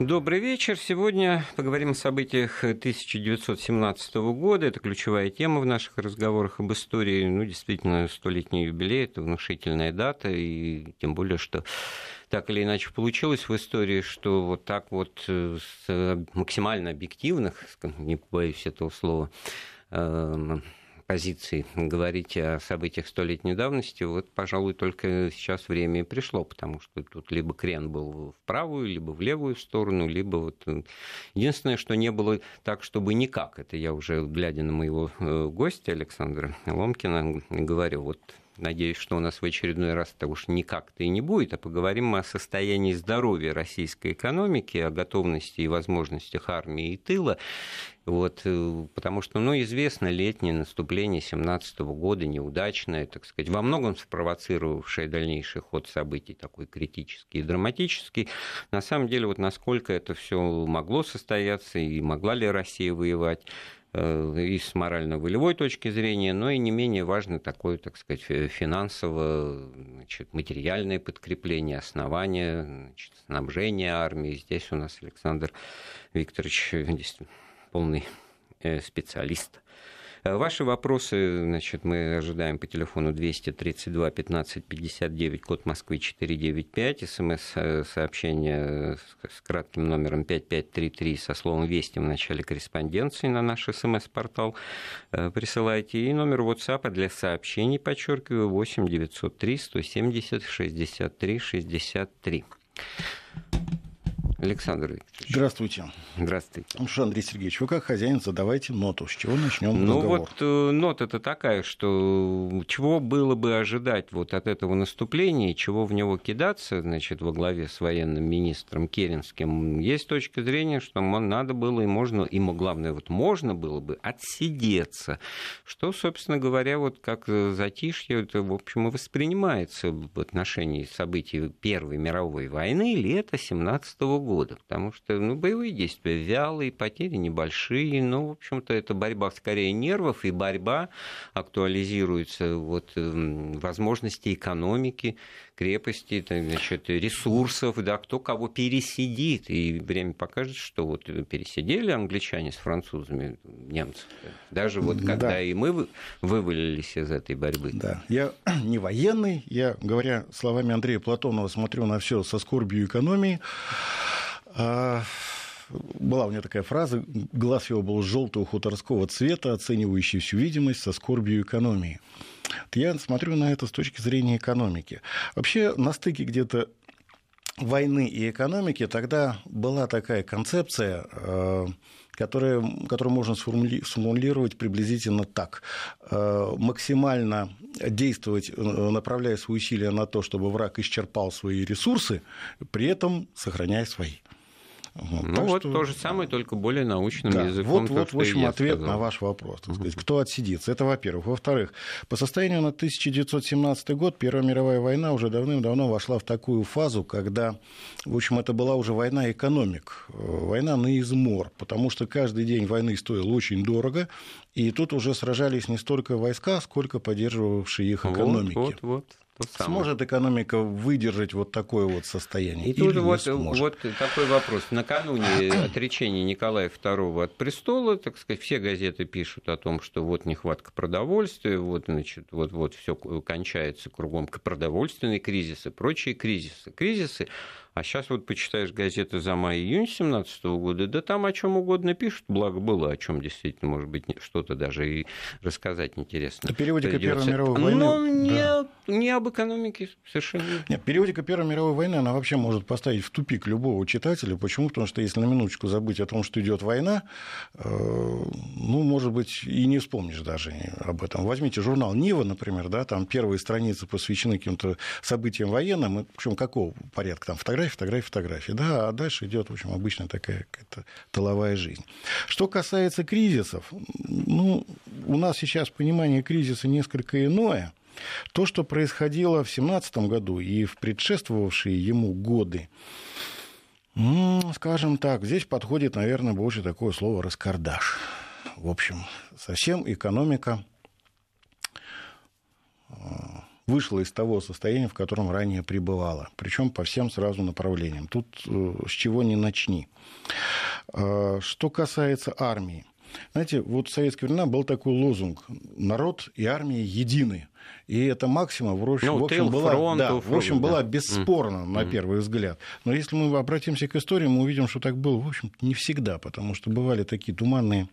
Добрый вечер. Сегодня поговорим о событиях 1917 года. Это ключевая тема в наших разговорах об истории. Ну, действительно, столетний юбилей – это внушительная дата, и тем более, что так или иначе получилось в истории, что вот так вот э, с максимально объективных, не побоюсь этого слова, позиции говорить о событиях столетней давности, вот, пожалуй, только сейчас время и пришло, потому что тут либо крен был в правую, либо в левую сторону, либо вот... Э, единственное, что не было так, чтобы никак. Это я уже, глядя на моего э, гостя Александра Ломкина, говорю, вот Надеюсь, что у нас в очередной раз это уж никак-то и не будет, а поговорим мы о состоянии здоровья российской экономики, о готовности и возможностях армии и тыла. Вот, э, потому что, ну, известно, летнее наступление 17 года неудачное, так сказать, во многом спровоцировавшее дальнейший ход событий, такой критический и драматический. На самом деле, вот насколько это все могло состояться и могла ли Россия воевать, Э, и с морально-волевой точки зрения, но и не менее важно такое, так сказать, финансово, материальное подкрепление, основание, значит, снабжение армии. Здесь у нас Александр Викторович здесь полный э, специалист. Э, ваши вопросы, значит, мы ожидаем по телефону 232 15 59, код Москвы 495, смс-сообщение с кратким номером 5533 со словом «Вести» в начале корреспонденции на наш смс-портал э, присылайте. И номер WhatsApp для сообщений, подчеркиваю, 8 903 170 63 63. Александр Викторович. Здравствуйте. Здравствуйте. Ну что, Андрей Сергеевич, вы как хозяин задавайте ноту. С чего начнем Ну разговор? вот э, нота-то такая, что чего было бы ожидать вот от этого наступления, чего в него кидаться, значит, во главе с военным министром Керенским, есть точка зрения, что надо было и можно, и главное, вот можно было бы отсидеться, что, собственно говоря, вот как затишье, это, в общем, и воспринимается в отношении событий Первой мировой войны лета 17 года года, потому что ну, боевые действия вялые, потери небольшие, но, в общем-то, это борьба скорее нервов, и борьба актуализируется вот, эм, возможности экономики, крепости, значит, ресурсов, да, кто кого пересидит. И время покажет, что вот пересидели англичане с французами, немцы. Даже вот когда да. и мы вывалились из этой борьбы. Да, я не военный, я, говоря словами Андрея Платонова, смотрю на все со скорбью экономии. А, была у меня такая фраза, глаз его был желтого хуторского цвета, оценивающий всю видимость со скорбью экономии. Я смотрю на это с точки зрения экономики. Вообще на стыке где-то войны и экономики тогда была такая концепция, э, которая, которую можно сформулировать приблизительно так. Э, максимально действовать, э, направляя свои усилия на то, чтобы враг исчерпал свои ресурсы, при этом сохраняя свои. Вот. Ну так вот что... то же самое, только более научным да. языком. Вот, вот в общем, ответ сказал. на ваш вопрос. Так сказать, Кто отсидится? Это во-первых. Во-вторых, по состоянию на 1917 год Первая мировая война уже давным-давно вошла в такую фазу, когда, в общем, это была уже война экономик, э, война на измор, потому что каждый день войны стоил очень дорого, и тут уже сражались не столько войска, сколько поддерживавшие их экономики. Вот, вот, вот. Сможет экономика выдержать вот такое вот состояние? И тут вот, вот такой вопрос. Накануне отречения Николая II от престола, так сказать, все газеты пишут о том, что вот нехватка продовольствия, вот, значит, вот, вот все кончается кругом продовольственный кризис и прочие кризисы. Кризисы а сейчас вот почитаешь газеты за май-июнь 2017 года, да там о чем угодно пишут, благо было о чем действительно, может быть, что-то даже и рассказать интересно. Периодика Первой мировой войны. Да. не, не об экономике совершенно. Нет, периодика Первой мировой войны, она вообще может поставить в тупик любого читателя. Почему? Потому что если на минуточку забыть о том, что идет война, э, ну, может быть, и не вспомнишь даже об этом. Возьмите журнал Нива, например, да, там первые страницы посвящены каким-то событиям военным, причем какого порядка, там фотографии фотографии, фотографии. Да, а дальше идет, в общем, обычная такая какая-то тыловая жизнь. Что касается кризисов, ну, у нас сейчас понимание кризиса несколько иное. То, что происходило в 2017 году и в предшествовавшие ему годы, скажем так, здесь подходит, наверное, больше такое слово «раскардаш». В общем, совсем экономика вышла из того состояния, в котором ранее пребывала. Причем по всем сразу направлениям. Тут э, с чего не начни. Э, что касается армии. Знаете, вот в советские времена был такой лозунг «Народ и армия едины». И эта максима, в общем, ну, в общем, была, фронту, да, в общем, да. была бесспорна mm. на первый взгляд. Но если мы обратимся к истории, мы увидим, что так было, в общем, не всегда, потому что бывали такие туманные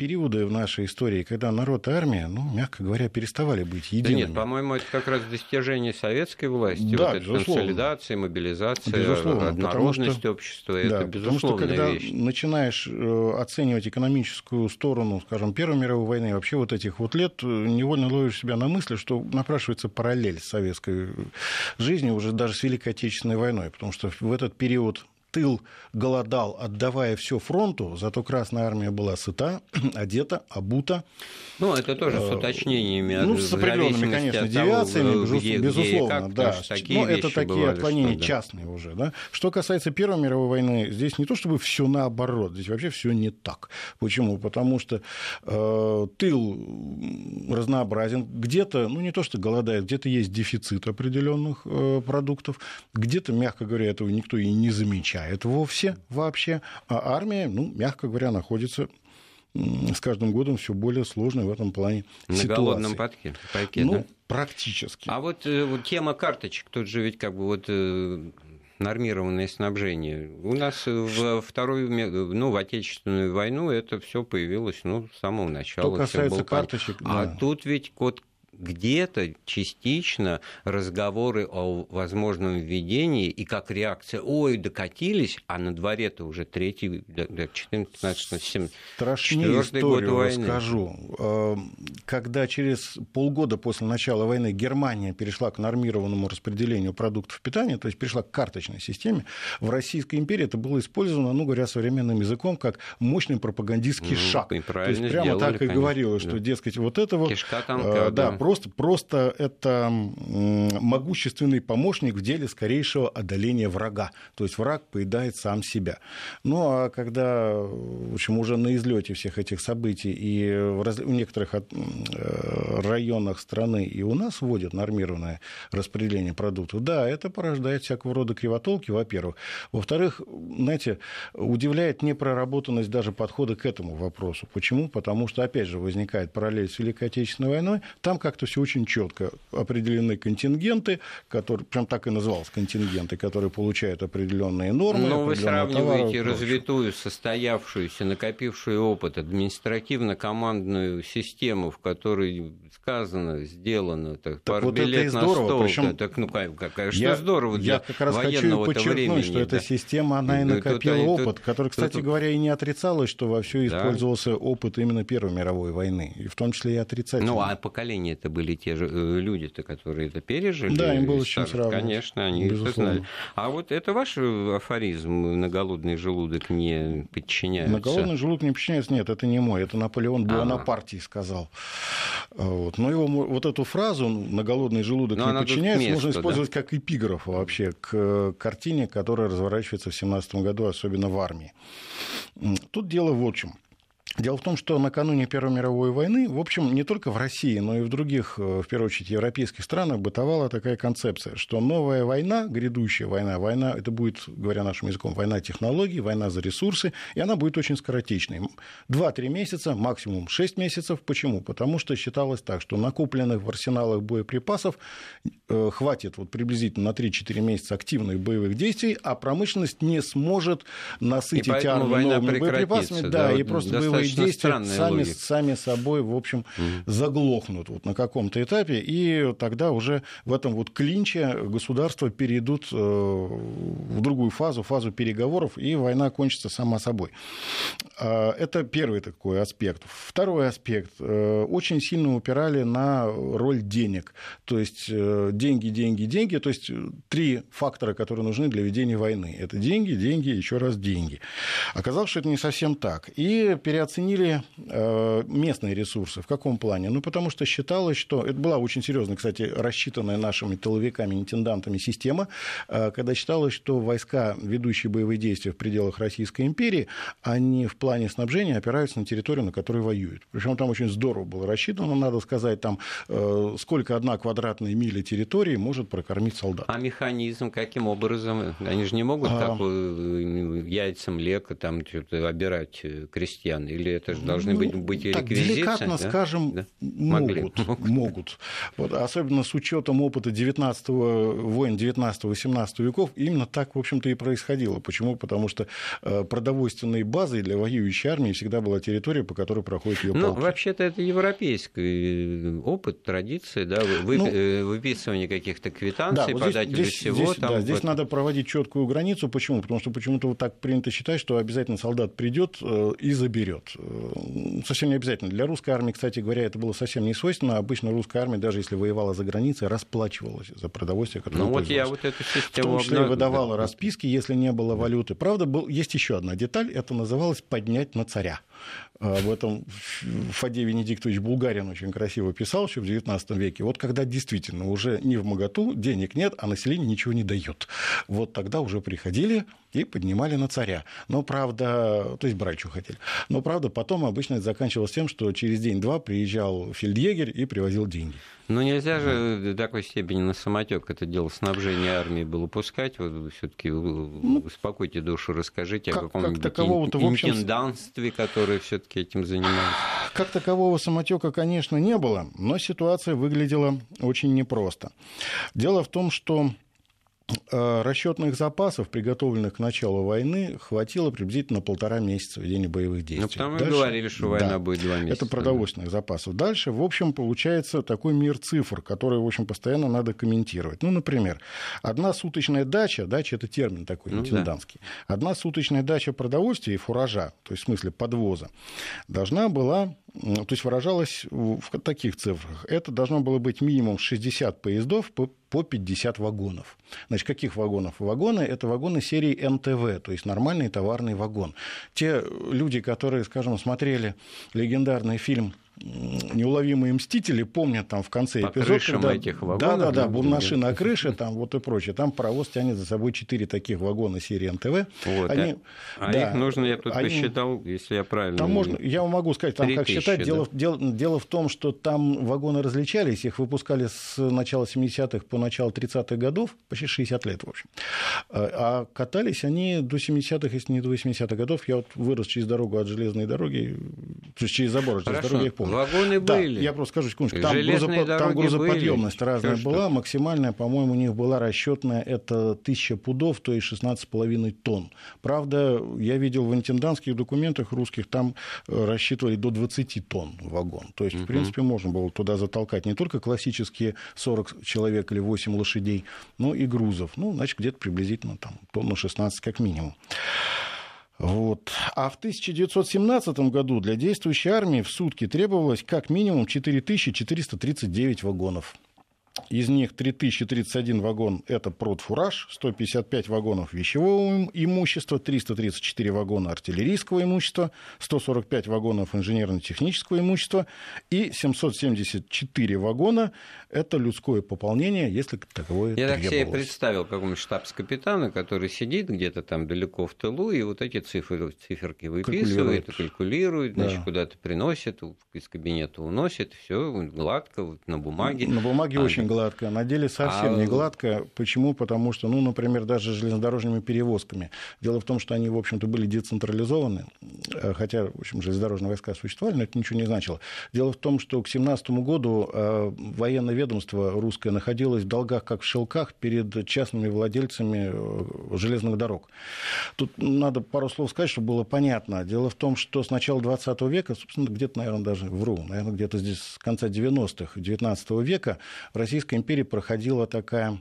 периоды в нашей истории, когда народ и армия, ну, мягко говоря, переставали быть едиными. Да нет, по-моему, это как раз достижение советской власти. Да, вот эта консолидация, мобилизация, безусловно, однородность что, общества. Да, это безусловная потому что, когда вещь. начинаешь э, оценивать экономическую сторону, скажем, Первой мировой войны, вообще вот этих вот лет, э, невольно ловишь себя на мысли, что напрашивается параллель с советской жизнью уже даже с Великой Отечественной войной, потому что в этот период тыл голодал, отдавая все фронту, зато Красная Армия была сыта, одета, обута. Ну, это тоже с э, уточнениями. Ну, с определенными, конечно, девиациями, того, где, безусловно, где как, да. Но это такие бывали, отклонения что, да. частные уже. Да? Что касается Первой мировой войны, здесь не то чтобы все наоборот, здесь вообще все не так. Почему? Потому что э, тыл разнообразен, где-то, ну не то что голодает, где-то есть дефицит определенных э, продуктов, где-то, мягко говоря, этого никто и не замечает замечает вовсе вообще, а армия, ну, мягко говоря, находится с каждым годом все более сложной в этом плане На ситуации. голодном падке, пайке, ну, да? практически. А вот, э, вот тема карточек, тут же ведь как бы вот э, нормированное снабжение. У нас в вторую, ну, в Отечественную войну это все появилось, ну, с самого начала. Что касается карточек, А тут ведь вот где-то частично разговоры о возможном введении и как реакция, ой, докатились, а на дворе-то уже третий, 14, 15, 17, Страшнее историю год войны. расскажу. Эм, когда через полгода после начала войны Германия перешла к нормированному распределению продуктов питания, то есть перешла к карточной системе, в Российской империи это было использовано, ну, говоря современным языком, как мощный пропагандистский ну, шаг. То есть прямо сделали, так и конечно, говорилось, что, дескать, вот это вот... Кишка э, да, да просто, просто это могущественный помощник в деле скорейшего одоления врага. То есть враг поедает сам себя. Ну а когда в общем, уже на излете всех этих событий и в некоторых э, районах страны и у нас вводят нормированное распределение продуктов, да, это порождает всякого рода кривотолки, во-первых. Во-вторых, знаете, удивляет непроработанность даже подхода к этому вопросу. Почему? Потому что, опять же, возникает параллель с Великой Отечественной войной. Там как как-то все очень четко. Определены контингенты, которые, прям так и назывался, контингенты, которые получают определенные нормы. Но вы сравниваете развитую, состоявшуюся, накопившую опыт, административно-командную систему, в которой сказано, сделано, так, так вот это и здорово, стол, причем так, ну, конечно, я, здорово для Я как раз хочу подчеркнуть, времени, что да. эта система, она и накопила тут, опыт, тут, который, кстати тут, говоря, и не отрицалось, что во все использовался да. опыт именно Первой мировой войны, и в том числе и отрицательный. Ну, а поколение это были те же э, люди-то, которые это пережили. Да, им было чем сравнивать. Конечно, они Безусловно. это знали. А вот это ваш афоризм «на голодный желудок не подчиняется»? На голодный желудок не подчиняется? Нет, это не мой. Это Наполеон Буонапартий а. сказал. Вот. Но его, вот эту фразу «на голодный желудок Но не подчиняется» месту, можно использовать да? как эпиграф вообще к картине, которая разворачивается в 17 году, особенно в армии. Тут дело в чем. Дело в том, что накануне Первой мировой войны, в общем, не только в России, но и в других, э, в первую очередь, европейских странах бытовала такая концепция, что новая война, грядущая война, война, это будет, говоря нашим языком, война технологий, война за ресурсы, и она будет очень скоротечной. Два-три месяца, максимум шесть месяцев. Почему? Потому что считалось так, что накопленных в арсеналах боеприпасов э, хватит вот приблизительно на 3-4 месяца активных боевых действий, а промышленность не сможет насытить армию новыми боеприпасами. Да, да, и просто боевые действия сами, сами собой, в общем, mm. заглохнут вот на каком-то этапе, и тогда уже в этом вот клинче государства перейдут э, в другую фазу, фазу переговоров, и война кончится сама собой. А, это первый такой аспект. Второй аспект. Э, очень сильно упирали на роль денег. То есть э, деньги, деньги, деньги. То есть три фактора, которые нужны для ведения войны. Это деньги, деньги, еще раз деньги. Оказалось, что это не совсем так. И переоценка недооценили э, местные ресурсы. В каком плане? Ну, потому что считалось, что... Это была очень серьезная, кстати, рассчитанная нашими тыловиками, интендантами система, э, когда считалось, что войска, ведущие боевые действия в пределах Российской империи, они в плане снабжения опираются на территорию, на которой воюют. Причем там очень здорово было рассчитано, надо сказать, там, э, сколько одна квадратная миля территории может прокормить солдат. А механизм каким образом? Они же не могут а... так яйца, млеко, там обирать крестьян? Или это же должны ну, быть, быть так, реквизиции? Деликатно да? скажем, да? могут. Могли. могут. Вот, особенно с учетом опыта 19 войн 19-18 веков, именно так, в общем-то, и происходило. Почему? Потому что э, продовольственной базой для воюющей армии всегда была территория, по которой проходит ее Ну, вообще-то это европейский э, опыт, традиция, да, вы, ну, э, выписывание каких-то квитанций, да, вот здесь, здесь, всего. Здесь, там, да, здесь вот... надо проводить четкую границу. Почему? Потому что почему-то вот так принято считать, что обязательно солдат придет и заберет. Совсем не обязательно. Для русской армии, кстати говоря, это было совсем не свойственно. Обычно русская армия, даже если воевала за границей, расплачивалась за продовольствие, которое ну, вот я вот эту систему В том числе обнаружил. выдавала расписки, если не было валюты. Правда, был, есть еще одна деталь, это называлось «поднять на царя». Об этом Фадей Венедиктович Булгарин очень красиво писал еще в XIX веке. Вот когда действительно уже не в моготу, денег нет, а население ничего не дает. Вот тогда уже приходили и поднимали на царя. Но правда, то есть брать что хотели. Но правда, потом обычно это заканчивалось тем, что через день-два приезжал фельдъегерь и привозил деньги. Ну, нельзя же до такой степени на самотек это дело снабжения армии было пускать. Вот все-таки ну, успокойте душу, расскажите как, о каком-нибудь как интендантстве, которое все-таки этим занималось. Как такового самотека, конечно, не было, но ситуация выглядела очень непросто. Дело в том, что расчетных запасов, приготовленных к началу войны, хватило приблизительно полтора месяца ведения боевых действий. Ну, потому Дальше, говорили, что война да, будет два месяца. Это продовольственных да. запасов. Дальше, в общем, получается такой мир цифр, который, в общем, постоянно надо комментировать. Ну, например, одна суточная дача, дача – это термин такой ну, интендантский, да. одна суточная дача продовольствия и фуража, то есть в смысле подвоза, должна была то есть выражалось в таких цифрах. Это должно было быть минимум 60 поездов по, по 50 вагонов. Значит, каких вагонов? Вагоны – это вагоны серии НТВ, то есть нормальный товарный вагон. Те люди, которые, скажем, смотрели легендарный фильм неуловимые мстители помнят там в конце По эпизода, когда... этих вагонов. Да, да, да, бумнаши на крыше, там вот и прочее. Там паровоз тянет за собой четыре таких вагона серии НТВ. Вот, они, а да, их нужно, я тут они, посчитал, если я правильно... Там можно, я могу сказать, там как считать. Да? Дело, дело, дело в том, что там вагоны различались, их выпускали с начала 70-х по начало 30-х годов, почти 60 лет, в общем. А, а катались они до 70-х, если не до 80-х годов. Я вот вырос через дорогу от железной дороги, то есть через забор железной дороги, я их помню. Вагоны да, были. Я просто скажу секундочку. Там, грузопо... там грузоподъемность были. разная Все была. Что? Максимальная, по-моему, у них была расчетная это 1000 пудов, то есть 16,5 тонн. Правда, я видел в интендантских документах русских, там э, рассчитывали до 20 тонн вагон. То есть, в принципе, можно было туда затолкать не только классические 40 человек или 8 лошадей, но и грузов. Ну, значит, где-то приблизительно там тонну 16 как минимум. Вот. А в 1917 году для действующей армии в сутки требовалось как минимум 4439 вагонов. Из них 3031 вагон – это продфураж, 155 вагонов вещевого имущества, 334 вагона артиллерийского имущества, 145 вагонов инженерно-технического имущества и 774 вагона – это людское пополнение, если таковое Я так себе представил какого-нибудь штабс-капитана, который сидит где-то там далеко в тылу и вот эти цифры, циферки выписывает, калькулирует, калькулирует значит, да. куда-то приносит, из кабинета уносит, все гладко, вот, на бумаге. На бумаге а, очень гладко, на деле совсем а... не гладко. Почему? Потому что, ну, например, даже железнодорожными перевозками. Дело в том, что они, в общем-то, были децентрализованы, э, хотя, в общем, железнодорожные войска существовали, но это ничего не значило. Дело в том, что к 17 году э, военное ведомство русское находилось в долгах, как в шелках, перед частными владельцами э, железных дорог. Тут надо пару слов сказать, чтобы было понятно. Дело в том, что с начала 20 века, собственно, где-то, наверное, даже вру, наверное, где-то здесь с конца 90-х, 19 века в Российской империи проходила такая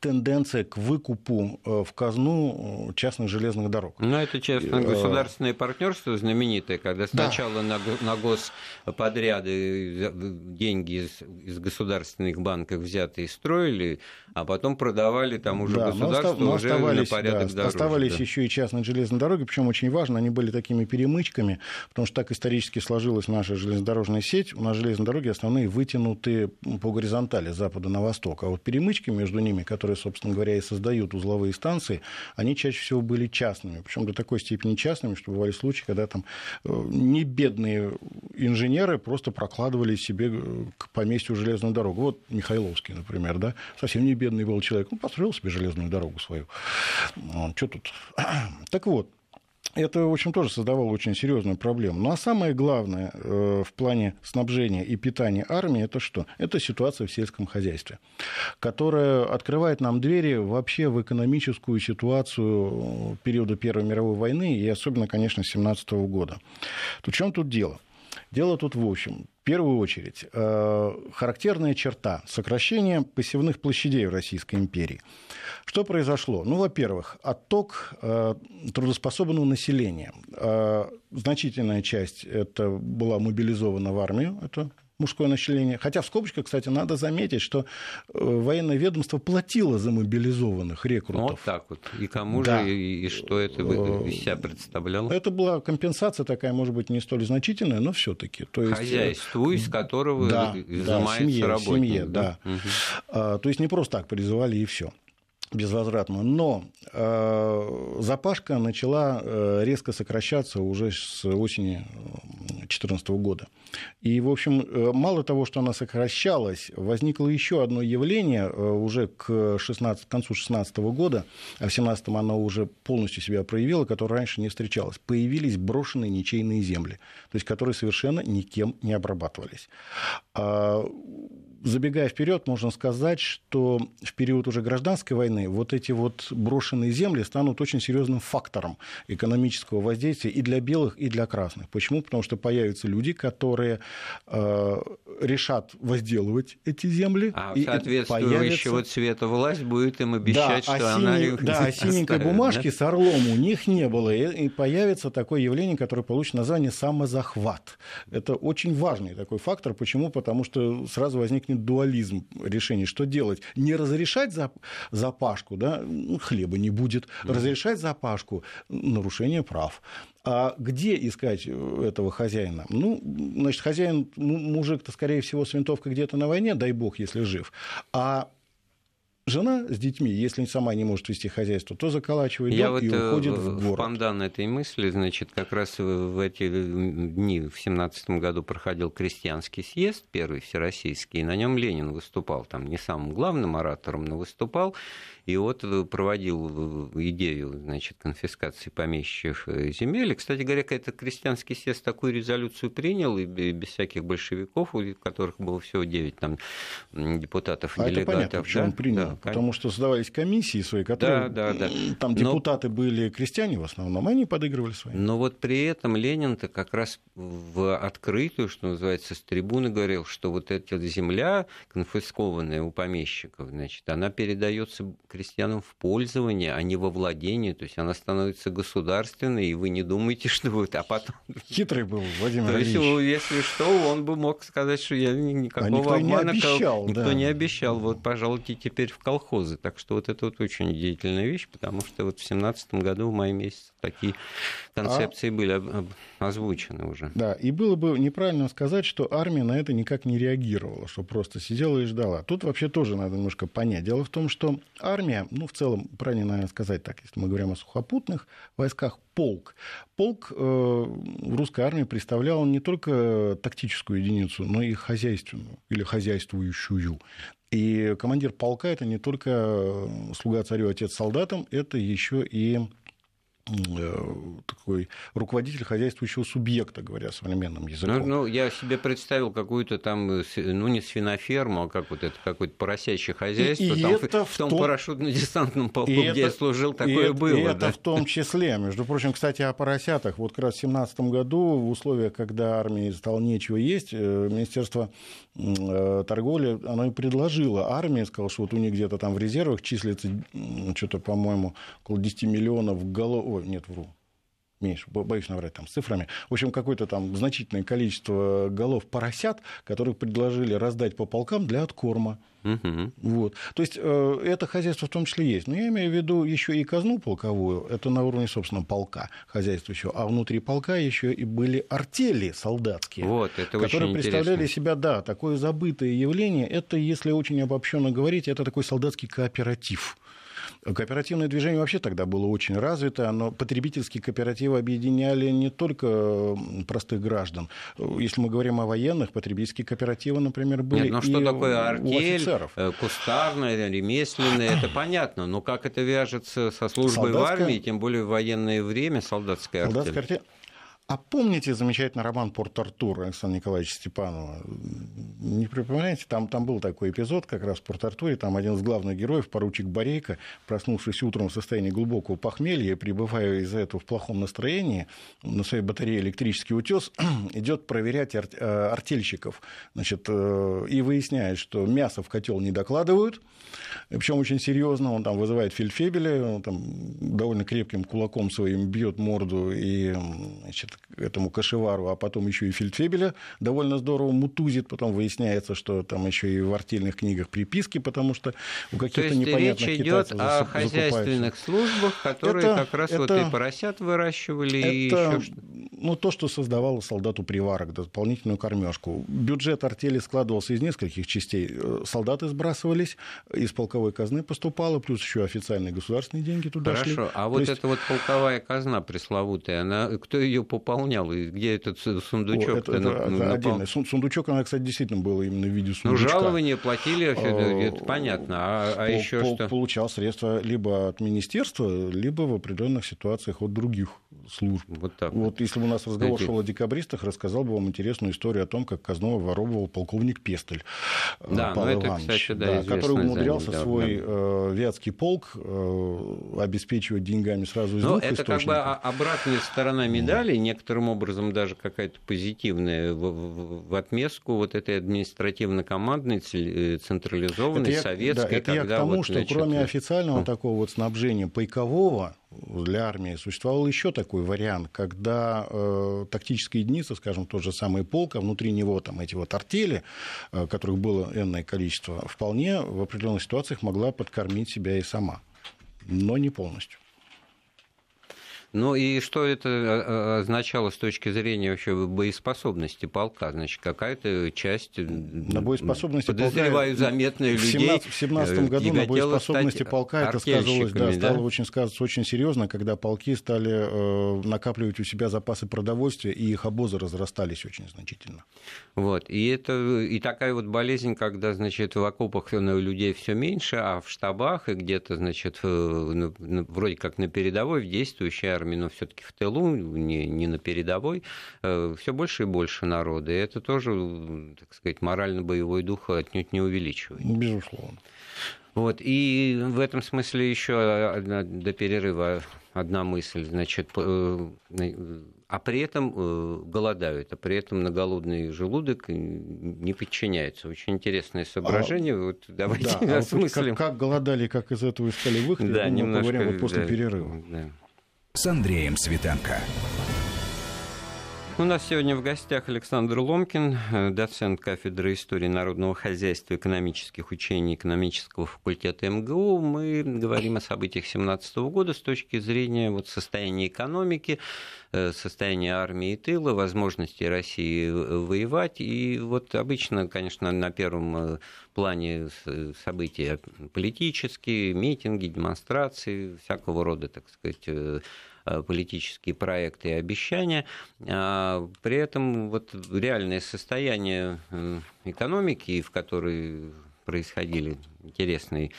тенденция к выкупу э, в казну э, частных железных дорог. Ну, это частно-государственное партнерство знаменитое, когда сначала да. на, господряды деньги из, из государственных банков взятые строили, а потом продавали там уже да, государство но уже на порядок да, дороже. Оставались да. еще и частные железные дороги, причем очень важно, они были такими перемычками, потому что так исторически сложилась наша железнодорожная сеть. У нас железные дороги основные вытянуты по горизонтали с запада на восток, а вот перемычки между ними, которые которые, собственно говоря, и создают узловые станции, они чаще всего были частными. Причем до такой степени частными, что бывали случаи, когда там э, не бедные инженеры просто прокладывали себе э, к поместью железную дорогу. Вот Михайловский, например, да, совсем не бедный был человек, он построил себе железную дорогу свою. Что тут? Так вот, это, в общем, тоже создавало очень серьезную проблему. Ну а самое главное э, в плане снабжения и питания армии это что? Это ситуация в сельском хозяйстве, которая открывает нам двери вообще в экономическую ситуацию периода Первой мировой войны и особенно, конечно, 17 года. То в чем тут дело? Дело тут в общем. В первую очередь, э, характерная черта сокращения посевных площадей в Российской империи. Что произошло? Ну, во-первых, отток э, трудоспособного населения. Э, значительная часть это была мобилизована в армию, это мужское население. Хотя в скобочках, кстати, надо заметить, что э, военное ведомство платило за мобилизованных рекрутов. Вот так вот. И кому да. же, и, и что это из себя представляло? Это была компенсация такая, может быть, не столь значительная, но все таки То есть... Хозяйству, из которого да, изымается да, семье, работник. Семье, да. да. Угу. А, то есть не просто так призывали и все безвозвратно. Но э, запашка начала э, резко сокращаться уже с осени 2014 года. И, в общем, э, мало того, что она сокращалась, возникло еще одно явление э, уже к, 16, к концу 2016 года, а в 2017 оно уже полностью себя проявило, которое раньше не встречалось. Появились брошенные ничейные земли, то есть которые совершенно никем не обрабатывались. Забегая вперед, можно сказать, что в период уже гражданской войны вот эти вот брошенные земли станут очень серьезным фактором экономического воздействия и для белых, и для красных. Почему? Потому что появятся люди, которые э, решат возделывать эти земли. А и соответствующего появится... цвета власть будет им обещать, да, что а она их Да, а синенькой бумажки да? с орлом у них не было. И появится такое явление, которое получит название самозахват. Это очень важный такой фактор. Почему? Потому что сразу возникнет возникнет дуализм решений. Что делать? Не разрешать запашку, да, хлеба не будет. Разрешать запашку – нарушение прав. А где искать э, этого хозяина? Ну, значит, хозяин, мужик-то, скорее всего, с винтовкой где-то на войне, дай бог, если жив. А жена с детьми, если сама не может вести хозяйство, то заколачивает Я вот и э, уходит в город. Пандан этой мысли, значит, как раз в эти дни в семнадцатом году проходил крестьянский съезд, первый всероссийский, и на нем Ленин выступал, там не самым главным оратором, но выступал, и вот э, проводил э, идею значит, конфискации помещичьих э, земель. И, кстати говоря, этот крестьянский съезд такую резолюцию принял, и без всяких большевиков, у которых было всего 9 там, депутатов и а делегатов. Это понятно, да? он принял. Да, потому что создавались комиссии свои, которые... Да, да, да. Там депутаты Но... были крестьяне в основном, они подыгрывали свои. Но вот при этом Ленин-то как раз в открытую, что называется, с трибуны говорил, что вот эта земля, конфискованная у помещиков, значит, она передается крестьянам в пользование, а не во владение. То есть она становится государственной, и вы не думаете, что будет, а потом... Хитрый был Владимир То есть, если что, он бы мог сказать, что я никакого а никто обмана... Не обещал, никто да. не обещал. Вот, пожалуйте, теперь в колхозы. Так что вот это вот очень удивительная вещь, потому что вот в семнадцатом году в мае месяце такие концепции а... были озвучены уже. Да, и было бы неправильно сказать, что армия на это никак не реагировала, что просто сидела и ждала. Тут вообще тоже надо немножко понять. Дело в том, что армия ну, в целом, правильно, наверное, сказать так, если мы говорим о сухопутных войсках, полк. Полк э, русской армии представлял не только тактическую единицу, но и хозяйственную или хозяйствующую. И командир полка это не только слуга царю, отец солдатам, это еще и э, такой руководитель хозяйствующего субъекта, говоря современным языком. Ну, ну я себе представил какую-то там, ну, не свиноферму, а как вот это, какое-то поросячье хозяйство. И, и там, это в том, том парашютно-десантном полку, где это, я служил, такое и было. И да? это в том числе. Между прочим, кстати, о поросятах. Вот как раз в 2017 году, в условиях, когда армии стало нечего есть, э, Министерство э, торговли, оно и предложило армии, сказал, что вот у них где-то там в резервах числится, что-то, по-моему, около 10 миллионов голов... Ой, нет, вру, меньше, боюсь наврать там с цифрами, в общем, какое-то там значительное количество голов поросят, которых предложили раздать по полкам для откорма. Угу. Вот. То есть э, это хозяйство в том числе есть. Но я имею в виду еще и казну полковую, это на уровне, собственно, полка хозяйствующего, а внутри полка еще и были артели солдатские, вот, это которые представляли интересно. себя, да, такое забытое явление. Это, если очень обобщенно говорить, это такой солдатский кооператив. Кооперативное движение вообще тогда было очень развито, но потребительские кооперативы объединяли не только простых граждан. Если мы говорим о военных, потребительские кооперативы, например, были Нет, ну что такое? артель, э, кустарная, ремесленная, это понятно, но как это вяжется со службой Солдатская... в армии, тем более в военное время, солдатская артель? Солдатская артель а помните замечательный роман «Порт-Артур» Александра Николаевича Степанова? Не припоминаете? Там, там был такой эпизод как раз в «Порт-Артуре». Там один из главных героев, поручик Борейко, проснувшись утром в состоянии глубокого похмелья, прибывая из-за этого в плохом настроении, на своей батарее электрический утес, идет проверять ар- э, артельщиков. Значит, э, и выясняет, что мясо в котел не докладывают, причем очень серьезно. Он там вызывает фельдфебеля, он там довольно крепким кулаком своим бьет морду и значит, этому кашевару, а потом еще и фельдфебеля довольно здорово мутузит, потом выясняется, что там еще и в артельных книгах приписки, потому что у каких-то непонятных речь идет о хозяйственных службах, которые это, как раз это, вот и поросят выращивали, это, и еще ну, то, что создавало солдату приварок, дополнительную кормежку. Бюджет артели складывался из нескольких частей. Э, солдаты сбрасывались, из полковой казны поступало, плюс еще официальные государственные деньги туда Хорошо, шли. Хорошо, а то вот есть... эта вот полковая казна пресловутая, она, кто ее пополнял, и где этот сундучок? О, это, это, это напал... отдельный. Сундучок, она, кстати, действительно была именно в виде ну, сундучка. Ну, жалование платили, это, это понятно, а, а еще что? Получал средства либо от министерства, либо в определенных ситуациях от других служб. Вот так. Вот если бы у нас разговор шел о декабристах, рассказал бы вам интересную историю о том, как Казнова воровывал полковник Пестель. Э, да, Павел ну это, Иванович, кстати, да, да, который умудрялся да, свой да. Э, вятский полк э, обеспечивать деньгами сразу из Но двух это как бы обратная сторона медали, некоторым образом даже какая-то позитивная в, в, в отместку вот этой административно-командной, э, централизованной, это советской. Я, да, это я к тому, вот, что значит, кроме официального такого вот снабжения пайкового, для армии существовал еще такой вариант, когда э, тактическая единица, скажем, тот же самый полк, а внутри него там эти вот артели, э, которых было энное количество, вполне в определенных ситуациях могла подкормить себя и сама, но не полностью. Ну и что это а, а, означало с точки зрения вообще боеспособности полка? Значит, какая-то часть на боеспособности подозреваю, полка, заметная в людей. В 17 году на боеспособности полка это сказывалось, да, стало да? очень сказываться очень серьезно, когда полки стали э, накапливать у себя запасы продовольствия, и их обозы разрастались очень значительно. Вот. И это и такая вот болезнь, когда, значит, в окопах ну, людей все меньше, а в штабах и где-то, значит, ну, вроде как на передовой, в действующей армии, но все-таки в тылу, не, не на передовой, э, все больше и больше народа. И это тоже, так сказать, морально-боевой дух отнюдь не увеличивает. Безусловно. Вот, и в этом смысле еще до перерыва одна мысль, значит, э, а при этом э, голодают, а при этом на голодный желудок не подчиняются. Очень интересное соображение. А, вот давайте да, осмыслим. А как, как голодали, как из этого искали выход, да, я думаю, немножко, поговорим вот после да, перерыва. Да с Андреем Светенко. У нас сегодня в гостях Александр Ломкин, э, доцент кафедры истории народного хозяйства, экономических учений экономического факультета МГУ. Мы говорим о событиях 2017 года с точки зрения вот, состояния экономики, э, состояния армии и тыла, возможности России воевать. И вот обычно, конечно, на первом э, плане события политические, митинги, демонстрации, всякого рода, так сказать, Э, политические проекты и обещания. А при этом вот реальное состояние э, экономики, в которой происходили интересные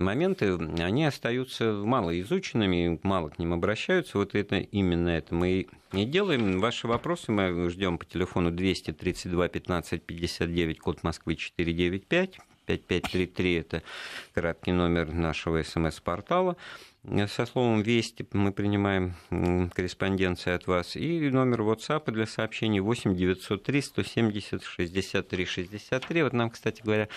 моменты, они остаются мало изученными, мало к ним обращаются. Вот это именно это мы и делаем. Ваши вопросы мы ждем по телефону 232 15 59, код Москвы 495. 5533 – это краткий номер нашего смс-портала. Со словом «Вести» мы принимаем корреспонденцию от вас. И номер WhatsApp для сообщений 8 903 170 63 63. Вот нам, кстати говоря,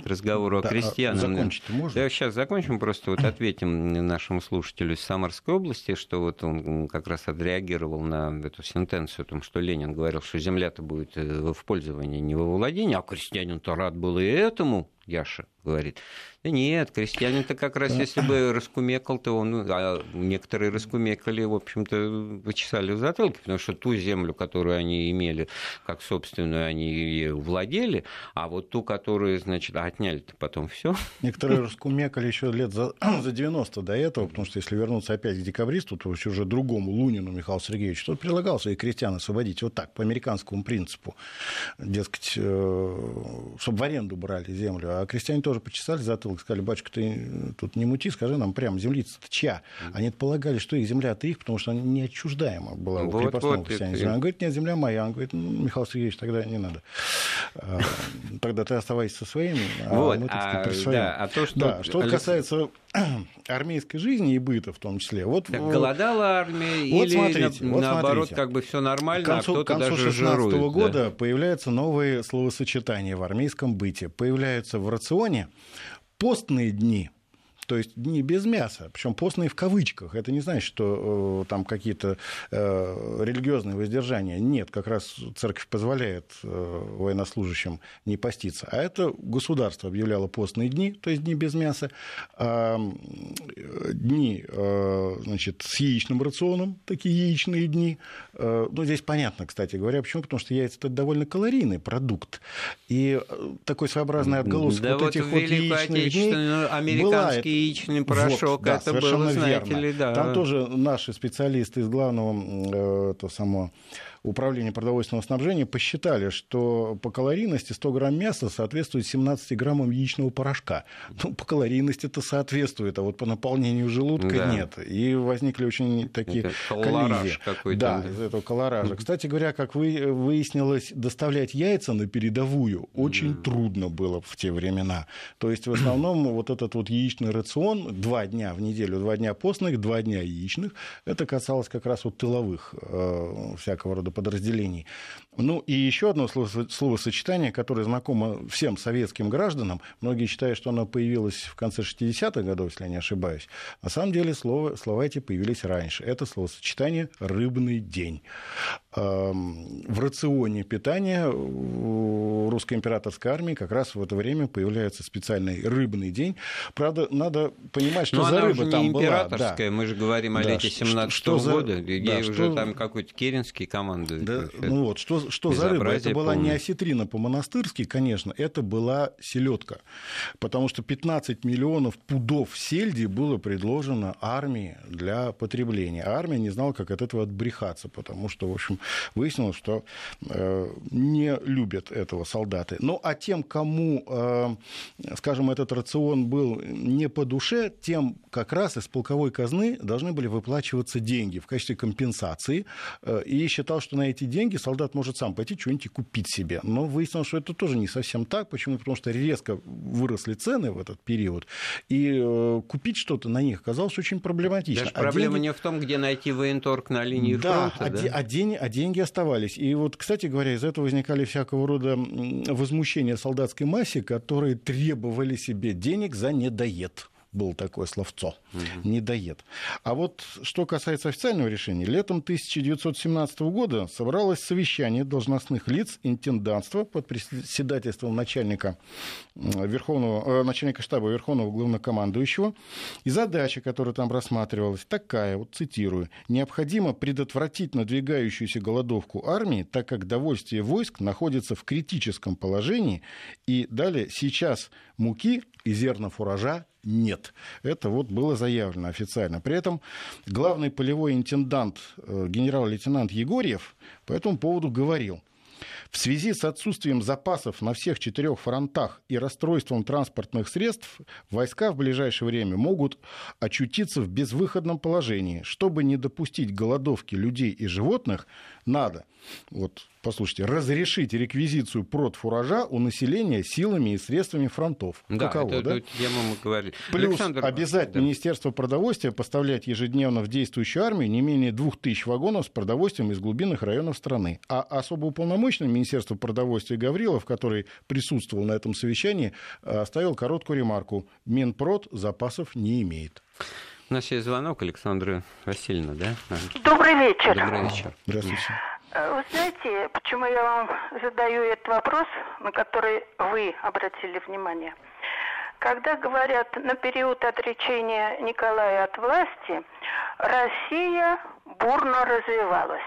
к разговору да, о крестьянах. Закончить можно? Да, сейчас закончим, просто вот ответим нашему слушателю из Самарской области, что вот он как раз отреагировал на эту сентенцию о том, что Ленин говорил, что земля-то будет э, в пользовании, не во владении, а крестьянин-то рад был и этому, Яша говорит. Да нет, крестьянин-то как раз, если бы раскумекал, то он, а некоторые раскумекали, в общем-то, вычесали в затылке, потому что ту землю, которую они имели как собственную, они владели, а вот ту, которую, значит, отняли-то потом все. Некоторые раскумекали еще лет за, за 90 до этого, потому что если вернуться опять к декабристу, то уже другому Лунину Михаилу Сергеевичу, тот предлагал своих крестьян освободить вот так, по американскому принципу. Дескать, э, чтобы в аренду брали землю, а крестьяне тоже почесали затылок, сказали, батюшка, ты тут не мути, скажи нам прямо, землица-то чья? Они полагали, что их земля-то их, потому что она неотчуждаема была вот, у крепостного вот, крестьянина. Он говорит, нет, земля моя. Он говорит, ну, Михаил Сергеевич, тогда не надо. А, тогда ты оставайся со своими, а вот, мы, так сказать, а, да, а то, что... Да, что касается армейской жизни и быта в том числе. Вот, так, голодала армия вот или смотрите, на, вот наоборот смотрите. как бы все нормально, к концу, а кто-то даже 16 -го года да? появляются новые словосочетания в армейском быте. Появляются в рационе постные дни – то есть дни без мяса, причем постные в кавычках. Это не значит, что э, там какие-то э, религиозные воздержания. Нет, как раз церковь позволяет э, военнослужащим не поститься. А это государство объявляло постные дни, то есть дни без мяса, а, дни значит, с яичным рационом, такие яичные дни. Ну, здесь понятно, кстати говоря, почему? Потому что яйца – это довольно калорийный продукт. И такой своеобразный отголосок да вот, вот этих вот яичных дней американский яичный порошок, вот, да, это было, знаете верно. ли, да. Там тоже наши специалисты из главного э, то само, управления продовольственного снабжения посчитали, что по калорийности 100 грамм мяса соответствует 17 граммам яичного порошка. Ну, по калорийности это соответствует, а вот по наполнению желудка да. нет. И возникли очень такие коллизии. Да, из этого колоража. Кстати говоря, как вы, выяснилось, доставлять яйца на передовую очень трудно было в те времена. То есть в основном вот этот вот яичный рацион, два дня в неделю, два дня постных, два дня яичных, это касалось как раз вот тыловых э, всякого рода подразделений. Ну и еще одно словосочетание, которое знакомо всем советским гражданам. Многие считают, что оно появилось в конце 60-х годов, если я не ошибаюсь. На самом деле слово, слова эти появились раньше. Это словосочетание «рыбный день». В рационе питания русской императорской армии как раз в это время появляется специальный рыбный день. Правда, надо понимать, что Но за рыба там была. императорская, да. мы же говорим о да, лете 17 -го что года, за... где да, уже что... там какой-то Керенский командует. Да, ну вот, что, что за рыба? Это была не осетрина по-монастырски, конечно, это была селедка. Потому что 15 миллионов пудов сельди было предложено армии для потребления. А армия не знала, как от этого отбрехаться, потому что, в общем, выяснилось, что э, не любят этого солдаты. Ну, а тем, кому, э, скажем, этот рацион был не по душе, тем как раз из полковой казны должны были выплачиваться деньги в качестве компенсации. Э, и считал, что на эти деньги солдат может сам пойти что-нибудь купить себе. Но выяснилось, что это тоже не совсем так. Почему? Потому что резко выросли цены в этот период, и э, купить что-то на них оказалось очень проблематично. Даже а проблема деньги... не в том, где найти военторг на линии да, фронта. А, да, а, день, а деньги оставались. И вот, кстати говоря, из этого возникали всякого рода возмущения солдатской массе, которые требовали себе денег за недоед было такое словцо, угу. недоед. А вот что касается официального решения, летом 1917 года собралось совещание должностных лиц интендантства под председательством начальника, Верховного, э, начальника штаба Верховного главнокомандующего. И задача, которая там рассматривалась, такая, вот цитирую, «Необходимо предотвратить надвигающуюся голодовку армии, так как довольствие войск находится в критическом положении, и далее сейчас муки и зерна фуража нет. Это вот было заявлено официально. При этом главный полевой интендант, э, генерал-лейтенант Егорьев, по этому поводу говорил, В связи с отсутствием запасов на всех четырех фронтах и расстройством транспортных средств, войска в ближайшее время могут очутиться в безвыходном положении. Чтобы не допустить голодовки людей и животных, надо вот послушайте, разрешить реквизицию продфуража у населения силами и средствами фронтов. Да, Каково, это, да? эту тему мы говорили. Плюс Александр... обязать да. Министерство продовольствия поставлять ежедневно в действующую армию не менее двух тысяч вагонов с продовольствием из глубинных районов страны. А особо уполномоченный Министерство продовольствия Гаврилов, который присутствовал на этом совещании, оставил короткую ремарку. Минпрод запасов не имеет. У нас есть звонок Александра Васильевна, да? Добрый вечер. Добрый вечер. Здравствуйте. Э, вы знаете, почему я вам задаю этот вопрос, на который вы обратили внимание? Когда говорят на период отречения Николая от власти, Россия бурно развивалась.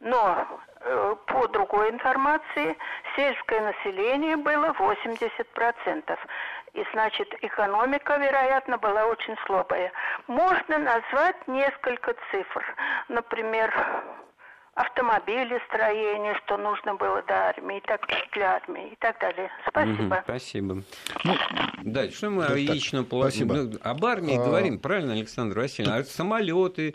Но э, по другой информации сельское население было 80%. И значит, экономика, вероятно, была очень слабая. Можно назвать несколько цифр. Например, автомобили, строение, что нужно было до армии, и так для армии и так далее. Спасибо. Угу, спасибо. Ну, да, что мы о яичном положении? Ну, об армии а... говорим, правильно, Александр Васильевич? А самолеты,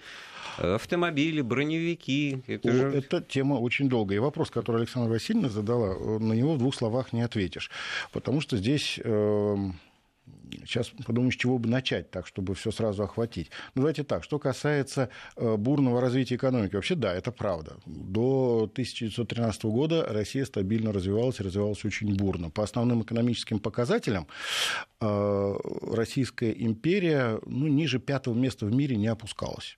автомобили, броневики. Это, же... это тема очень долгая. И вопрос, который Александра Васильевна задала, на него в двух словах не ответишь. Потому что здесь э, Сейчас подумаю, с чего бы начать, так, чтобы все сразу охватить. Ну, давайте так, что касается э, бурного развития экономики. Вообще, да, это правда. До 1913 года Россия стабильно развивалась, развивалась очень бурно. По основным экономическим показателям э, Российская империя ну, ниже пятого места в мире не опускалась.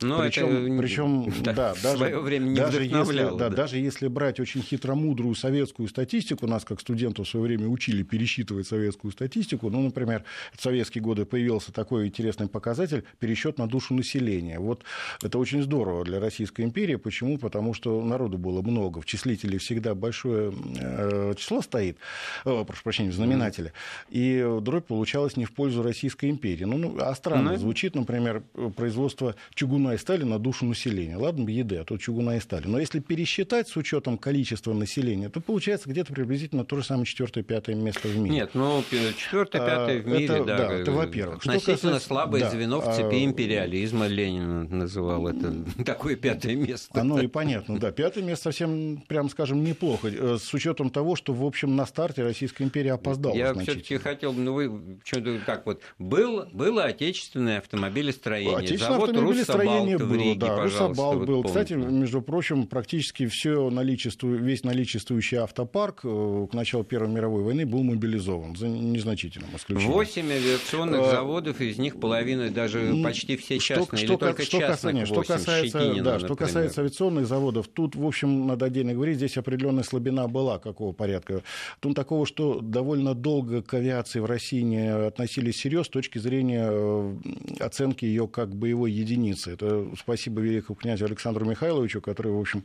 Но причем, это причем да, да, даже, свое время не даже если, да, да. даже если брать очень хитромудрую советскую статистику, нас как студентов в свое время учили пересчитывать советскую статистику, ну, например, в советские годы появился такой интересный показатель пересчет на душу населения. Вот это очень здорово для Российской империи. Почему? Потому что народу было много, в числителе всегда большое э, число стоит, э, прошу прощения, в знаменателе, и дробь получалась не в пользу Российской империи. Ну, ну а странно ну, звучит, например, производство чугунных чугуна и стали на душу населения. Ладно, еды, а то чугуна и стали. Но если пересчитать с учетом количества населения, то получается где-то приблизительно то же самое четвертое-пятое место в мире. Нет, ну четвертое, пятое в мире, это, да. да это во-первых. Относительно касается... слабое да, звено в цепи а, империализма Ленин называл это такое пятое место. Оно и понятно, да. Пятое место совсем, прям скажем, неплохо. Э, с учетом того, что, в общем, на старте Российская империя опоздала. Я все-таки хотел, ну вы что-то так вот. Был, было отечественное автомобилестроение. Отечественное завод автомобилестроение Руссобалт было, Риге, да, Руссобалт был. Вот Кстати, между прочим, практически все наличеству, весь наличествующий автопарк э, к началу Первой мировой войны был мобилизован, за незначительным исключением. Восемь авиационных а, заводов, из них половина, даже почти все частные, что, или что, только что частных что касается, Щетинина, да, что касается авиационных заводов, тут, в общем, надо отдельно говорить, здесь определенная слабина была какого порядка. Тут такого, что довольно долго к авиации в России не относились всерьез с точки зрения э, оценки ее как боевой единицы. Это спасибо великому князю Александру Михайловичу, который, в общем,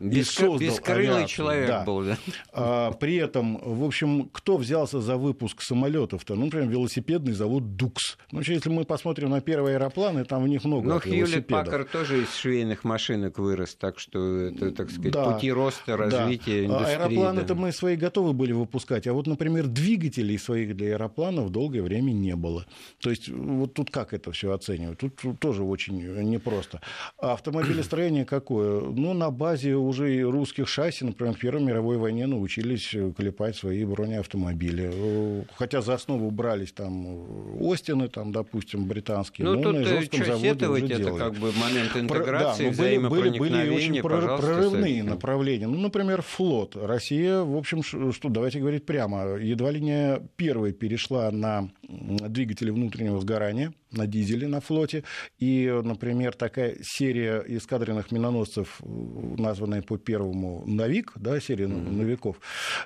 Бес, создал Бескрылый авиацию. человек да. был, да. А, при этом, в общем, кто взялся за выпуск самолетов-то? Ну, например, велосипедный завод «Дукс». Ну, если мы посмотрим на первые аэропланы, там в них много Но Хьюлет Паккард тоже из швейных машинок вырос, так что это, так сказать, да. пути роста, развития да. индустрии. Аэропланы-то да. мы свои готовы были выпускать, а вот, например, двигателей своих для аэропланов долгое время не было. То есть вот тут как это все оценивать? Тут тоже очень непросто просто. А автомобилестроение какое? Ну, на базе уже русских шасси, например, в Первой мировой войне научились клепать свои бронеавтомобили. Хотя за основу брались там Остины, там, допустим, британские. Ну, тут Ижовском заводе уже это делали. как бы момент интеграции, Про, да, были, были, были очень прорывные направления. Ну, например, флот. Россия, в общем, что, давайте говорить прямо, едва ли не первой перешла на двигатели внутреннего сгорания, на дизеле на флоте. И, например, такая серия эскадренных миноносцев, названная по первому «Навик», да, серия mm-hmm. «Навиков»,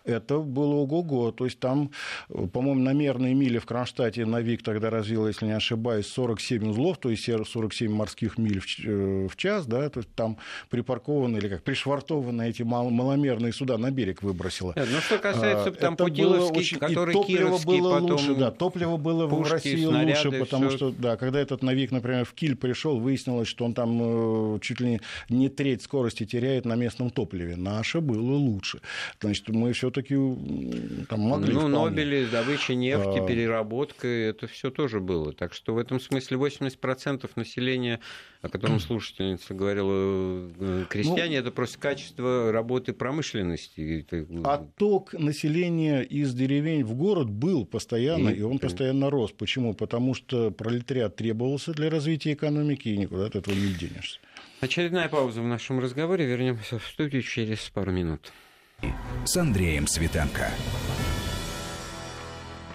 это было ого-го. То есть там, по-моему, на мерной миле в Кронштадте «Навик» тогда развил, если не ошибаюсь, 47 узлов, то есть 47 морских миль в, э, в час, да, то есть там припаркованы или как пришвартованы эти мал- маломерные суда на берег выбросило. Нет, ну, что касается а, там Путиловский, очень... который топливо было потом... лучше, да, топливо было Пушки, в России лучше, потому что да, когда этот Навик, например, в Киль пришел, выяснилось, что он там э, чуть ли не треть скорости теряет на местном топливе. Наше было лучше. Значит, мы все-таки там могли. Ну, вполне. Нобели, добыча нефти, А. переработка, это все тоже было. Так что в этом смысле 80% населения, о котором слушательница говорила, э, крестьяне, это просто качество работы промышленности. Отток населения из деревень в город был постоянно, И- и, он постоянно рос. Почему? Потому что пролетариат требовался для развития экономики, и никуда от этого не денешься. Очередная пауза в нашем разговоре. Вернемся в студию через пару минут. С Андреем Светенко.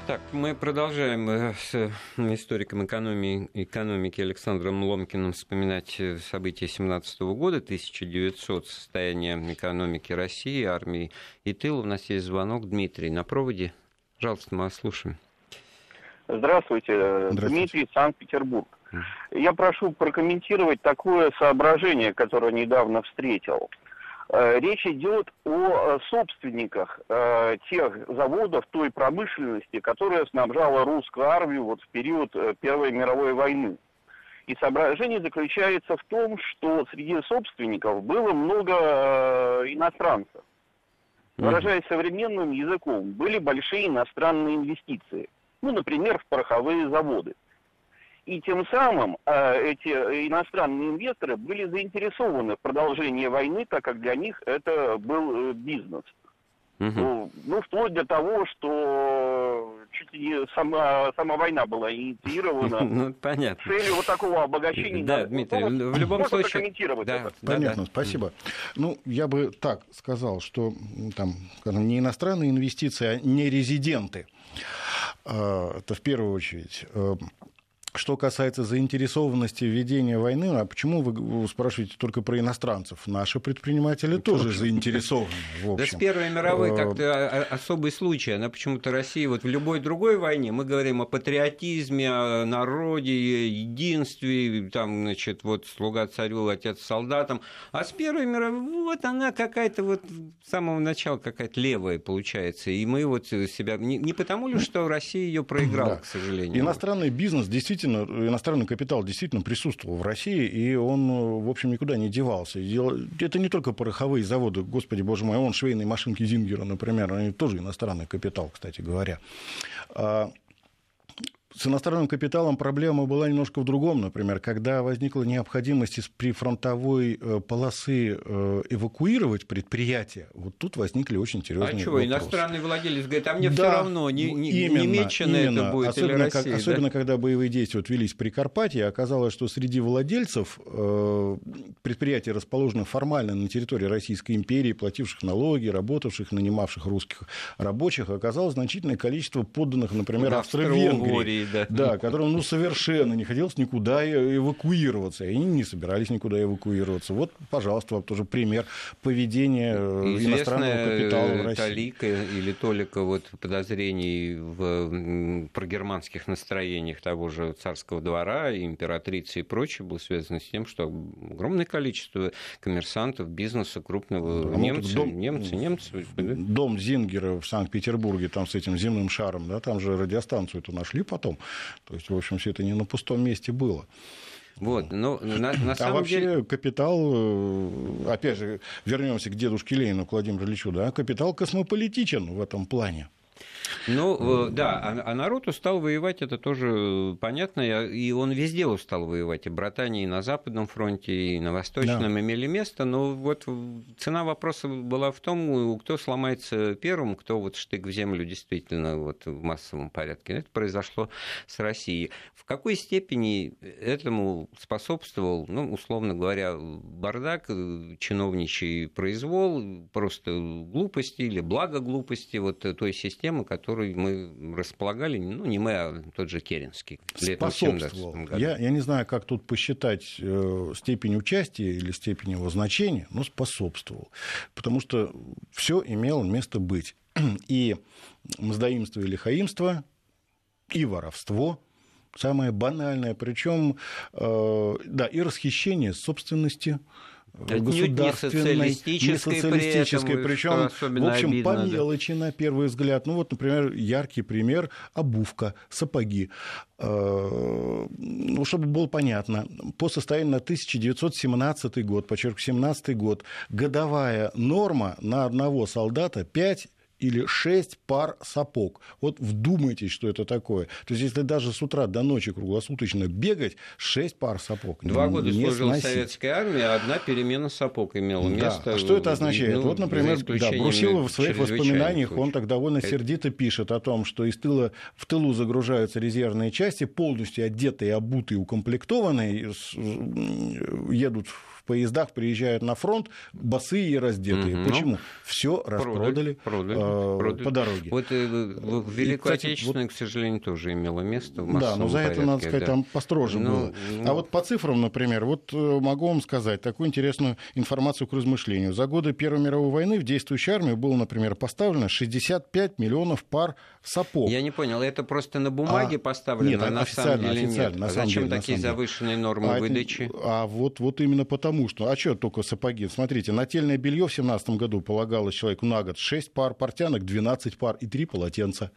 Так, мы продолжаем э, с историком экономии, экономики Александром Ломкиным вспоминать э, события 17 года, 1900, состояние экономики России, армии и тыла. У нас есть звонок. Дмитрий на проводе. Пожалуйста, мы вас слушаем. Здравствуйте, Здравствуйте. Дмитрий, Санкт-Петербург. Я прошу прокомментировать такое соображение, которое недавно встретил. Э, Речь идет о э, собственниках э, тех заводов, той промышленности, которая снабжала русскую армию вот в период э, Первой мировой войны. И соображение заключается в том, что среди собственников было много э, иностранцев. Выражаясь современным языком, были большие иностранные инвестиции. Ну, например, в пороховые заводы. И тем самым э, эти иностранные инвесторы были заинтересованы в продолжении войны, так как для них это был э, бизнес. Мгм. Ну, ну, вплоть до того, что чуть ли не сама, сама война была инициирована Ну, с понятно. целью вот такого обогащения. Да. Дмитрий, Ну, в любом можно случае... Да, это. да, Понятно, да. спасибо. Ну, я бы так сказал, что там, скажем, не иностранные инвестиции, а не резиденты. А, Это в первую очередь. Что касается заинтересованности введения войны, а почему вы спрашиваете только про иностранцев? Наши предприниматели тоже заинтересованы, в Да с общем. Первой мировой Э, как-то о- о- особый случай. Она почему-то Россия вот в любой другой войне мы говорим о патриотизме, о народе, единстве, там, значит, вот слуга царю, отец солдатам. А с Первой мировой вот она какая-то вот с самого начала какая-то левая получается. И мы вот себя... Не, не потому ли, что Россия ее проиграла, Да. к сожалению. Иностранный бизнес действительно, иностранный капитал действительно присутствовал в России, и он, э, в общем, никуда не девался. Это не только пороховые заводы, господи боже мой, он швейные машинки Зингера, например, они тоже иностранный капитал, кстати говоря. А, С иностранным капиталом проблема была немножко в другом, например, когда возникла необходимость из прифронтовой э, полосы э, эвакуировать предприятия, вот тут возникли очень А серьезные чего, вопросы. иностранный владелец говорит, а мне все Да, равно, не, ну, не, именно, Немеччина это именно. будет особенно, или Россия. как- да? особенно когда боевые действия вот велись при Карпатии, оказалось, что среди владельцев э, предприятий, расположенных формально на территории Российской империи, плативших налоги, работавших, нанимавших русских рабочих, оказалось значительное количество подданных, например, Да, Австро-Венгрии. Да. Да, которым ну, совершенно не хотелось никуда э- эвакуироваться. И они не собирались никуда эвакуироваться. Вот, пожалуйста, вам тоже пример поведения э, иностранного Известная капитала в э, России. талика или толика вот подозрений в м, прогерманских настроениях того же царского двора, императрицы и прочее было связано с тем, что огромное количество коммерсантов, бизнеса крупного, ну, немцы, дом- немцы, немцы? Дом Зингера в Санкт-Петербурге, там с этим земным шаром, да, там же радиостанцию-то нашли потом. То есть, в общем, все это не на пустом месте было. Вот, но на, на а самом вообще деле... капитал, э, опять же, вернемся к дедушке Ленину, к Владимиру Ильичу, да, капитал космополитичен в этом плане. Ну, э, да, а, а народ устал воевать, это тоже э, понятно, и он везде устал воевать. И Британии и на Западном фронте, и на Восточном имели место, но вот в- цена вопроса была в том, кто сломается первым, кто вот штык в землю действительно вот в массовом порядке. Это произошло с Россией. В какой степени этому способствовал, ну, условно говоря, бардак, э, чиновничий произвол, просто глупости или благо глупости вот той системы, которой мы располагали, ну, не мы, а тот же Керенский. летом в 17 Способствовал. Я, я не знаю, как тут посчитать э, степень участия или степень его значения, но способствовал. Потому что все имело место быть. И мздоимство и лихаимство, и воровство, самое банальное, причем, э, да, и расхищение собственности, государственной, не социалистической, причем, в общем, обидно, по мелочи, да. на первый взгляд. Ну вот, например, яркий пример – обувка, сапоги. Э, ну, чтобы было понятно, по состоянию на 1917 год, подчеркиваю, 17 год, годовая норма на одного солдата 5 или 6 пар сапог. Вот вдумайтесь, что это такое. То есть, если даже с утра до ночи круглосуточно бегать, 6 пар сапог. Два года служил сносить. в советской армии, а одна перемена сапог имела место. Да. А что это означает? Ну, вот, например, да, Брусилов в своих воспоминаниях, случаев. он так довольно это... сердито пишет о том, что из тыла, в тылу загружаются резервные части, полностью одетые, обутые, укомплектованные, едут в поездах приезжают на фронт босые и раздетые. Угу. Почему? Все распродали продали, э, продали. по дороге. Вот э, в Великую Отечественную, вот, к сожалению, тоже имело место в Да, но за это, надо сказать, да. там построже ну, было. Ну... А вот по цифрам, например, вот э, могу вам сказать такую интересную информацию к размышлению. За годы Первой мировой войны в действующей армии было, например, поставлено 65 миллионов пар сапог. Я не понял, это просто на бумаге а, поставлено, нет, на самом деле официально, нет? На а зачем деле, такие завышенные нормы а выдачи? Это, а вот, вот именно потому, потому что, а что только сапоги? Смотрите, нательное белье в 2017 году полагалось человеку на год 6 пар портянок, 12 пар и 3 полотенца.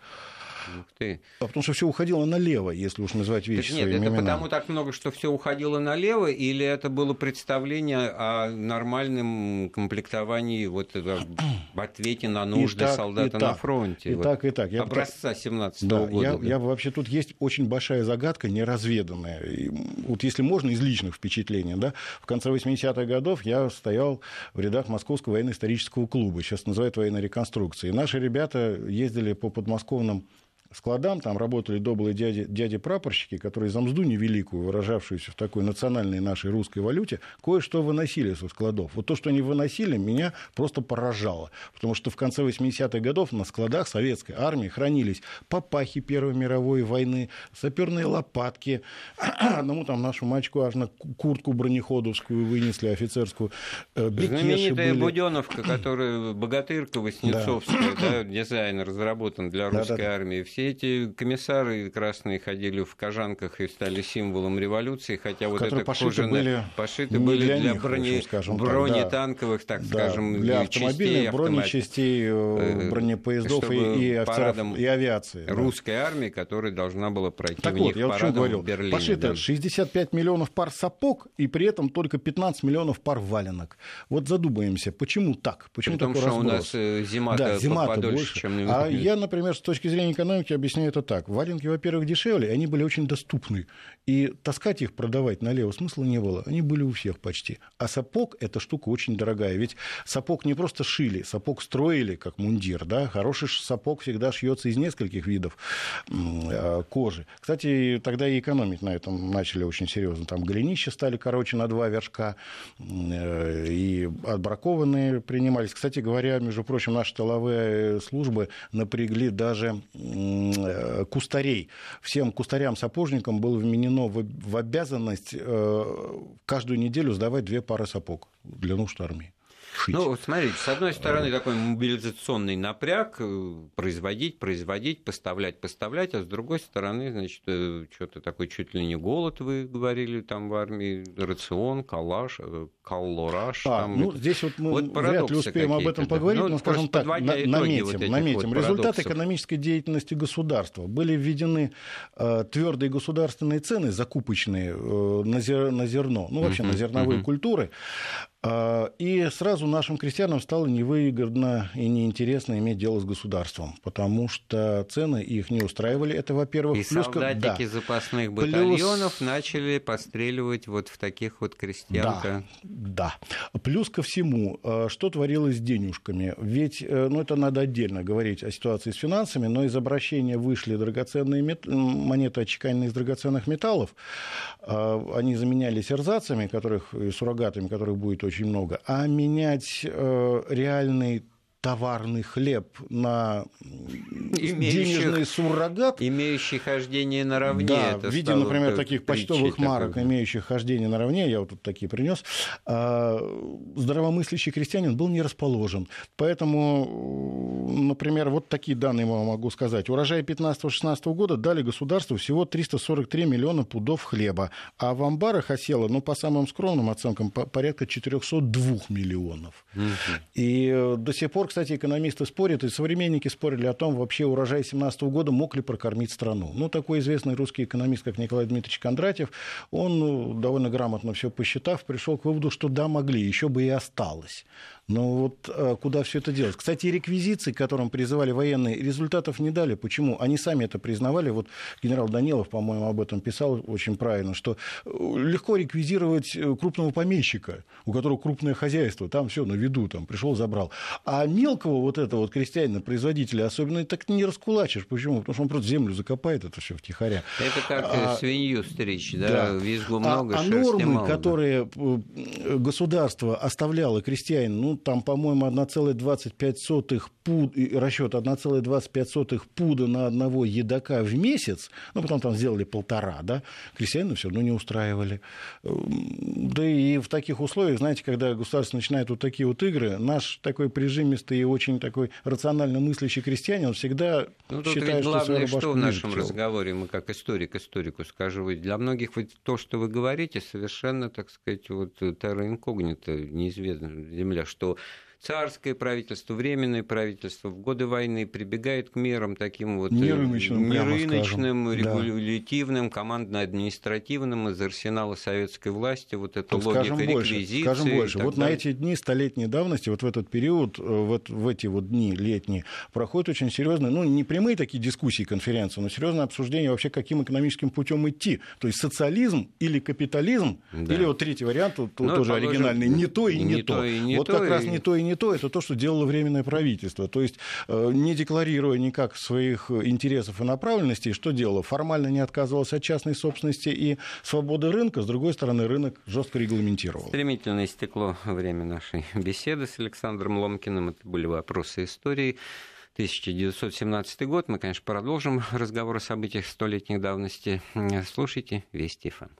Ух ты. А потому что все уходило налево, если уж называть вещи так Нет, это именами. потому так много, что все уходило налево, или это было представление о нормальном комплектовании вот в ответе на нужды так, солдата на так, фронте? И вот, так, и так. Я образца 17 да, года. Я, я вообще тут есть очень большая загадка, неразведанная. И вот если можно, из личных впечатлений. Да, в конце 80-х годов я стоял в рядах Московского военно-исторического клуба, сейчас называют военной реконструкцией. И наши ребята ездили по подмосковным складам, там работали добрые дяди, дяди-прапорщики, которые за мзду невеликую, выражавшуюся в такой национальной нашей русской валюте, кое-что выносили со складов. Вот то, что они выносили, меня просто поражало. Потому что в конце 80-х годов на складах советской армии хранились папахи Первой мировой войны, саперные лопатки. Одному там нашему мальчику аж на куртку бронеходовскую вынесли, офицерскую. Э, Знаменитая были. Буденовка, которая богатырка Воснецовская, да. Да, дизайн разработан для русской да, да, армии. Все все эти комиссары красные ходили в кожанках и стали символом революции, хотя вот это пошиты были, пошиты были для, для них, брони, скажем бронетанковых, так, да, скажем, для автомобильных частей, бронечастей, э, э, бронепоездов и, и офицеров, и авиации. Русской да. армии, которая должна была пройти так в вот, них я парадом говорил, в Берлине. Пошито да. 65 миллионов пар сапог, и при этом только 15 миллионов пар валенок. Вот задумаемся, почему так? Почему При том, такой что разброс? у нас э, зима-то, да, зима подольше, больше. чем... А я, например, с точки зрения экономики, экономики объясняю это так. Валенки, во-первых, дешевле, они были очень доступны. И таскать их, продавать налево смысла не было. Они были у всех почти. А сапог – эта штука очень дорогая. Ведь сапог не просто шили, сапог строили, как мундир. Да? Хороший сапог всегда шьется из нескольких видов а, кожи. Кстати, тогда и экономить на этом начали очень серьезно. Там голенища стали короче на два вершка, э, и отбракованные принимались. Кстати говоря, между прочим, наши тыловые службы напрягли даже Э, кустарей. Всем кустарям-сапожникам было вменено в обязанность э, каждую неделю сдавать две пары сапог для нужд армии шить. Ну, смотрите, с одной стороны, такой мобилизационный напряг, э, производить, производить, поставлять, поставлять, а с другой стороны, значит, э, что-то такое чуть ли не голод, вы говорили там в армии, рацион, калаш, э, каллораж. А, там, ну, здесь вот мы вот вряд ли успеем об этом поговорить, ну, но, скажем так, на, наметим. Вот наметим. Вот Результат экономической деятельности государства. Были введены э, твердые государственные цены, закупочные э, на, зер, на зерно, ну, вообще на зерновые культуры. А, и сразу нашим крестьянам стало невыгодно и неинтересно иметь дело с государством, потому что цены их не устраивали. Это, во-первых, и плюс... солдатики да. запасных батальонов плюс... начали постреливать вот в таких вот крестьянка. Да, да. Плюс ко всему, а, что творилось с денежками? Ведь, э, ну, это надо отдельно говорить о ситуации с финансами, но из обращения вышли драгоценные мет... монеты, отчеканенные из драгоценных металлов. А, они заменялись эрзацами, которых, суррогатами, которых будет очень много, а менять э, реальный товарный хлеб на денежный суррогат. Имеющий хождение наравне. Да, в виде, например, таких почтовых марок, такой. имеющих хождение наравне, я вот тут такие принес, а, здравомыслящий крестьянин был не расположен. Поэтому, например, вот такие данные я могу сказать. Урожай 15-16 года дали государству всего 343 миллиона пудов хлеба, а в амбарах осело, ну, по самым скромным оценкам, порядка 402 миллионов. Угу. И до сих пор, кстати, экономисты спорят, и современники спорили о том, вообще урожай 2017 года мог ли прокормить страну. Ну, такой известный русский экономист, как Николай Дмитриевич Кондратьев, он, ну, довольно грамотно все посчитав, пришел к выводу, что да, могли, еще бы и осталось. Но вот а, куда все это делать? Кстати, реквизиции, к которым призывали военные, результатов не дали. Почему? Они сами это признавали. Вот генерал Данилов, по-моему, об этом писал очень правильно, что э, легко реквизировать э, крупного помещика, у которого крупное хозяйство, там все на виду, там пришел, забрал. А мелкого вот этого вот крестьянина, производителя, особенно так не раскулачишь. Почему? Потому что он просто землю закопает, это все втихаря. Это как а, свинью стричь, да? да. Визгу а, много, а, а нормы, мало. которые государство оставляло крестьянину, ну, там, по-моему, 1,25 пуд, расчет 1,25 пуда на одного едока в месяц, ну, потом там сделали полтора, да, крестьянина все равно не устраивали. Да и в таких условиях, знаете, когда государство начинает вот такие вот игры, наш такой прижимистый и очень такой рационально мыслящий крестьянин, всегда ну, тут считает, ведь главное, что, что в нашем разговоре, мы как историк историку скажу, ведь для многих ведь то, что вы говорите, совершенно, так сказать, вот терра инкогнито, неизвестно земля, что So царское правительство, временное правительство в годы войны прибегает к мерам таким вот нерыночным, нерыночным регулятивным, да. командно-административным из арсенала советской власти. Вот эта Тут логика скажем реквизиции. Больше, скажем больше. Вот далее. на эти дни столетней давности, вот в этот период, э, вот в эти вот дни летние, проходят очень серьезные, ну, не прямые такие дискуссии, конференции, но серьезное обсуждение вообще, каким экономическим путем идти. То есть социализм или капитализм, да. или вот третий вариант, ну, тоже оригинальный, не то и не, не то. то и не вот то, как и... раз не то и не не то, это то, что делало Временное правительство. То есть, э, не декларируя никак своих интересов и направленностей, что делало? Формально не отказывалось от частной собственности и свободы рынка, с другой стороны, рынок жестко регламентировал. Стремительно истекло время нашей беседы с Александром Ломкиным. Это были вопросы истории. 1917 год. Мы, конечно, продолжим разговор о событиях столетней давности. Слушайте Вести ФМ.